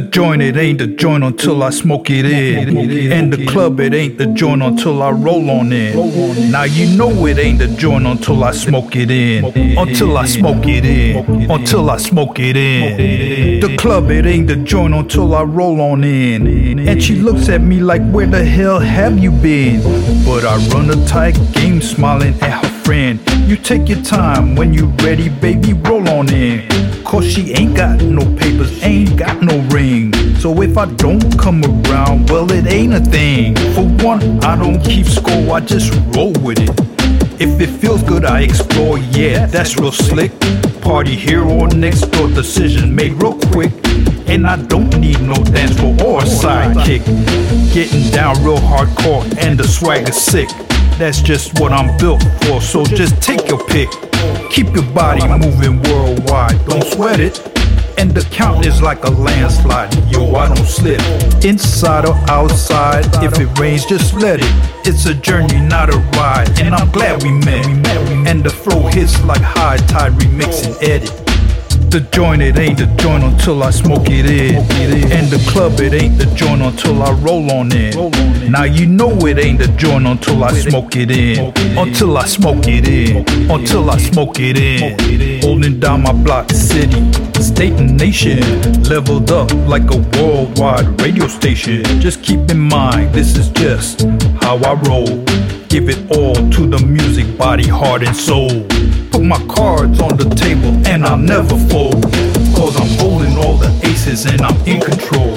joint, it ain't the joint until I smoke it in. And the club, it ain't the joint until I roll on in. Now you know it ain't the joint until I smoke it in. Until I smoke it in. Until I smoke it in. The club, it ain't the joint until I roll on in. And she looks at me like, where the hell have you been? But I run a tight game, smiling at her friend. You take your time when you ready, baby, roll on in. Cause she ain't got no papers, ain't got no ring. So if I don't come around, well, it ain't a thing. For one, I don't keep score, I just roll with it. If it feels good, I explore, yeah, that's real slick. Party here or next door, decision made real quick. And I don't need no dance floor or sidekick. Getting down real hardcore, and the swag is sick. That's just what I'm built for, so just take your pick. Your body moving worldwide, don't sweat it. And the count is like a landslide, yo, I don't slip. Inside or outside, if it rains, just let it. It's a journey, not a ride, and I'm glad we met. And the flow hits like high tide, remix and edit. The joint, it ain't the joint until I smoke it in. And the club, it ain't the joint until I roll on in. Now you know it ain't the joint until I smoke it in. Until I smoke it in. Until I smoke it in. Holding down my block, city, state, and nation. Leveled up like a worldwide radio station. Just keep in mind, this is just how I roll. Give it all to the music, body, heart, and soul. Put my cards on the table and I'll never fold. Cause I'm holding all the aces and I'm in control.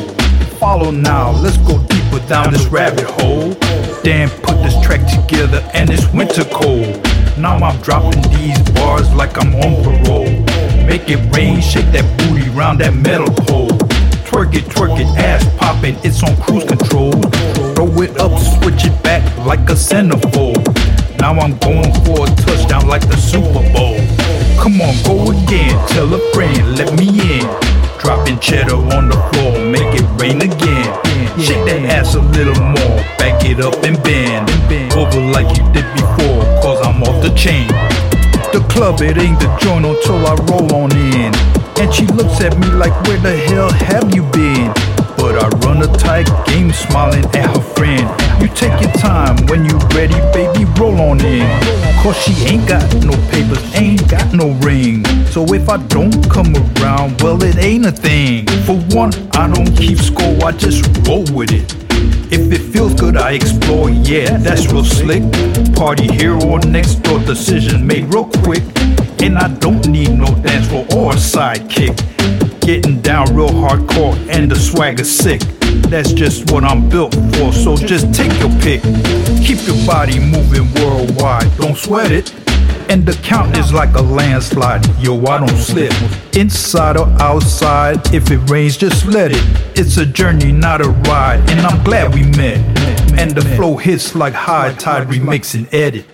Follow now, let's go deeper down this rabbit hole. Dan put this track together and it's winter cold. Now I'm dropping these bars like I'm on parole. Make it rain, shake that booty round that metal pole. Twerk it, twerk it, ass popping, it's on cruise control. Throw it up, switch it back like a centerfold. Now I'm going for a touchdown like the Super Bowl. Come on, go again, tell a friend, let me in. Dropping cheddar on the floor, make it rain again. Shake that ass a little more, back it up and bend. Over like you did before, cause I'm off the chain. The club, it ain't the joint until I roll on in. And she looks at me like, where the hell have you been? A tight game, smiling at her friend. You take your time when you ready, baby, roll on in. Cause she ain't got no papers, ain't got no ring. So if I don't come around, well, it ain't a thing. For one, I don't keep score, I just roll with it. If it feels good, I explore, yeah, that's real slick. Party here or next door, decision made real quick. And I don't need no dance floor or sidekick. Getting down real hardcore, and the swag is sick. That's just what I'm built for, so just take your pick. Keep your body moving worldwide, don't sweat it. And the count is like a landslide, yo, I don't slip. Inside or outside, if it rains, just let it. It's a journey, not a ride, and I'm glad we met. And the flow hits like high tide, remix and edit.